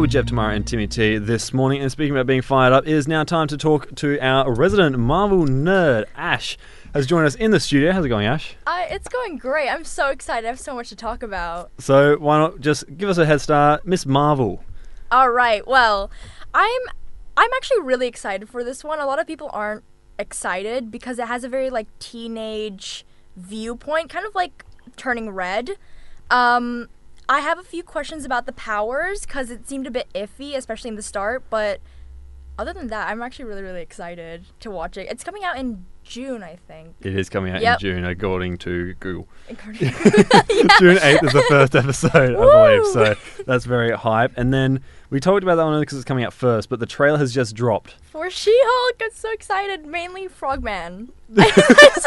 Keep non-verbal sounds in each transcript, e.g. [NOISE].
with Jeff Tamara and Timmy T this morning. And speaking about being fired up, it is now time to talk to our resident Marvel nerd, Ash, has joined us in the studio. How's it going, Ash? Uh, it's going great. I'm so excited. I have so much to talk about. So why not just give us a head start, Miss Marvel? All right. Well, I'm I'm actually really excited for this one. A lot of people aren't excited because it has a very like teenage viewpoint, kind of like turning red. Um, I have a few questions about the powers because it seemed a bit iffy, especially in the start. But other than that, I'm actually really, really excited to watch it. It's coming out in June, I think. It is coming out Yep. in June, according to Google. [LAUGHS] [LAUGHS] June 8th is the first episode, I believe. So [LAUGHS] that's very hype. And then we talked about that one because it's coming out first, but the trailer has just dropped. For She-Hulk, I'm so excited. Mainly Frogman. I,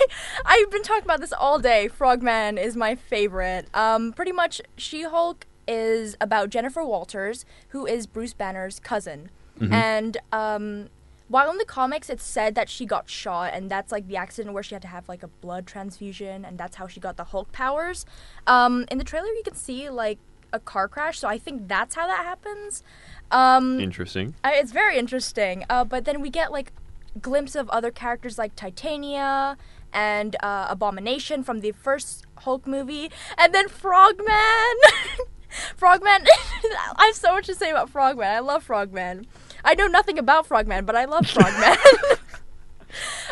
[LAUGHS] I've been talking about this all day. Frogman is my favorite. Um, pretty much, She-Hulk is about Jennifer Walters, who is Bruce Banner's cousin, and um, while in the comics it's said that she got shot, and that's like the accident where she had to have like a blood transfusion, and that's how she got the Hulk powers. Um, in the trailer, you can see like a car crash, so I think that's how that happens. Um, Interesting. I, it's very interesting. Uh, but then we get like glimpse of other characters like Titania and uh, Abomination from the first Hulk movie, and then Frogman. [LAUGHS] Frogman. [LAUGHS] I have so much to say about Frogman. I love Frogman. I know nothing about Frogman, but I love [LAUGHS] Frogman.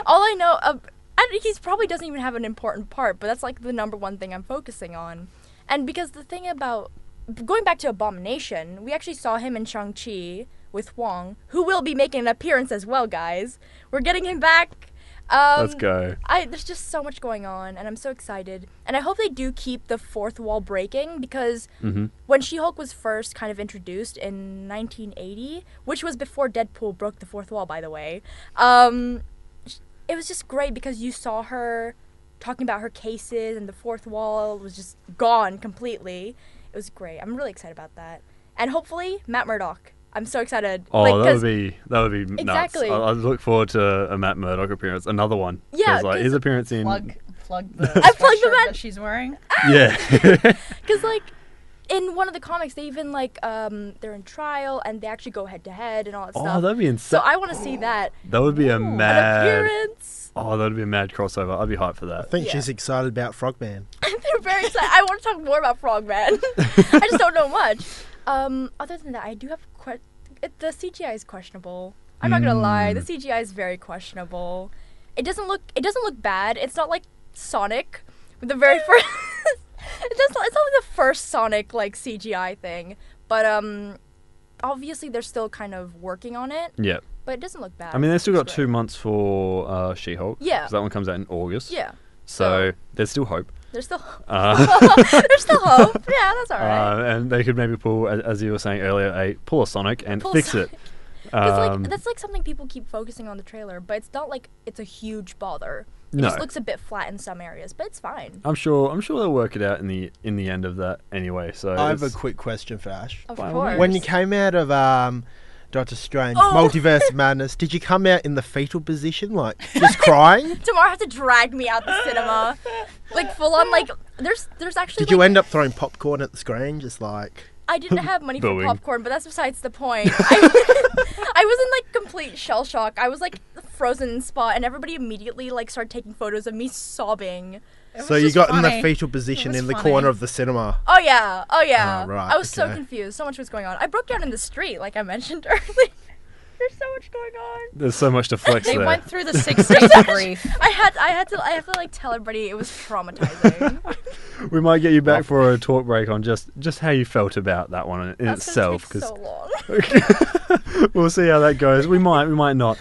All I know, uh, and he's probably doesn't even have an important part, but that's like the number one thing I'm focusing on. And because the thing about going back to Abomination, we actually saw him in Shang-Chi with Wong, who will be making an appearance as well, guys. We're getting him back. Um, Let's go. I there's just so much going on, and I'm so excited. And I hope they do keep the fourth wall breaking because hmm when She-Hulk was first kind of introduced in 1980, which was before Deadpool broke the fourth wall, by the way, um, it was just great because you saw her talking about her cases, and the fourth wall was just gone completely. It was great. I'm really excited about that, and hopefully Matt Murdock. I'm so excited. Oh, Like, that 'cause- would be that would be Exactly. nuts. I, I look forward to a Matt Murdock appearance, another one. 'Cause, Yeah, like 'cause- his appearance in plug plug the [LAUGHS] I plugged the sweatshirt man- that she's wearing. [LAUGHS] yeah. [LAUGHS] Because like in one of the comics, they even like um they're in trial and they actually go head to head and all that oh, stuff. Oh, that'd be insane! So insane. I want to see that That would be a an mad. appearance. Oh, that'd be a mad crossover. I'd be hyped for that. I think Yeah. she's excited about Frogman. They're very excited. I want to talk more about Frogman. I just don't know much. Um, other than that, I do have que- it, the CGI is questionable. I'm not gonna lie, the. CGI is very questionable. It doesn't look it doesn't look bad. It's not like Sonic, the very [LAUGHS] first. [LAUGHS] it does. It's not like the first Sonic like CGI thing, but um, obviously they're still kind of working on it. Yeah. But it doesn't look bad. I mean, they've still got two months for uh, She-Hulk. Yeah. 'cause that one comes out in August. Yeah, So there's still hope. There's still Uh, there's still hope. [LAUGHS] [LAUGHS] Yeah, that's all right. uh, and they could maybe pull, a- as you were saying earlier, a pull a Sonic and Pull a fix Sonic. it. [LAUGHS] Because Um, like that's like something people keep focusing on the trailer, but it's not like it's a huge bother. It No. just looks a bit flat in some areas, but it's fine. I'm sure. I'm sure they'll work it out in the in the end of that anyway. So I have a it's- quick question for Ash. Of By all course. When you came out of um, Doctor Strange, Oh. Multiverse [LAUGHS] Madness, did you come out in the fetal position, like just crying? [LAUGHS] Tamara have to drag me out the cinema, like full on. Like there's there's actually. Did you like, end up throwing popcorn at the screen, just like? I didn't have money for Booing. popcorn, but that's besides the point. I, [LAUGHS] I was in like complete shell shock. I was like frozen spot, and everybody immediately like started taking photos of me sobbing. So you just got in the fetal position in the funny. corner of the cinema. Oh yeah, oh yeah. Oh, right, I was so confused. So much was going on. I broke down in the street, like I mentioned [LAUGHS] earlier. There's so much going on. there's so much to flex They there. went through the [LAUGHS] six days brief. I had I had to I have to like tell everybody it was traumatizing. [LAUGHS] we might get you back for a talk break on just just how you felt about that one in That's itself because so long. we'll see how that goes. We might, we might not.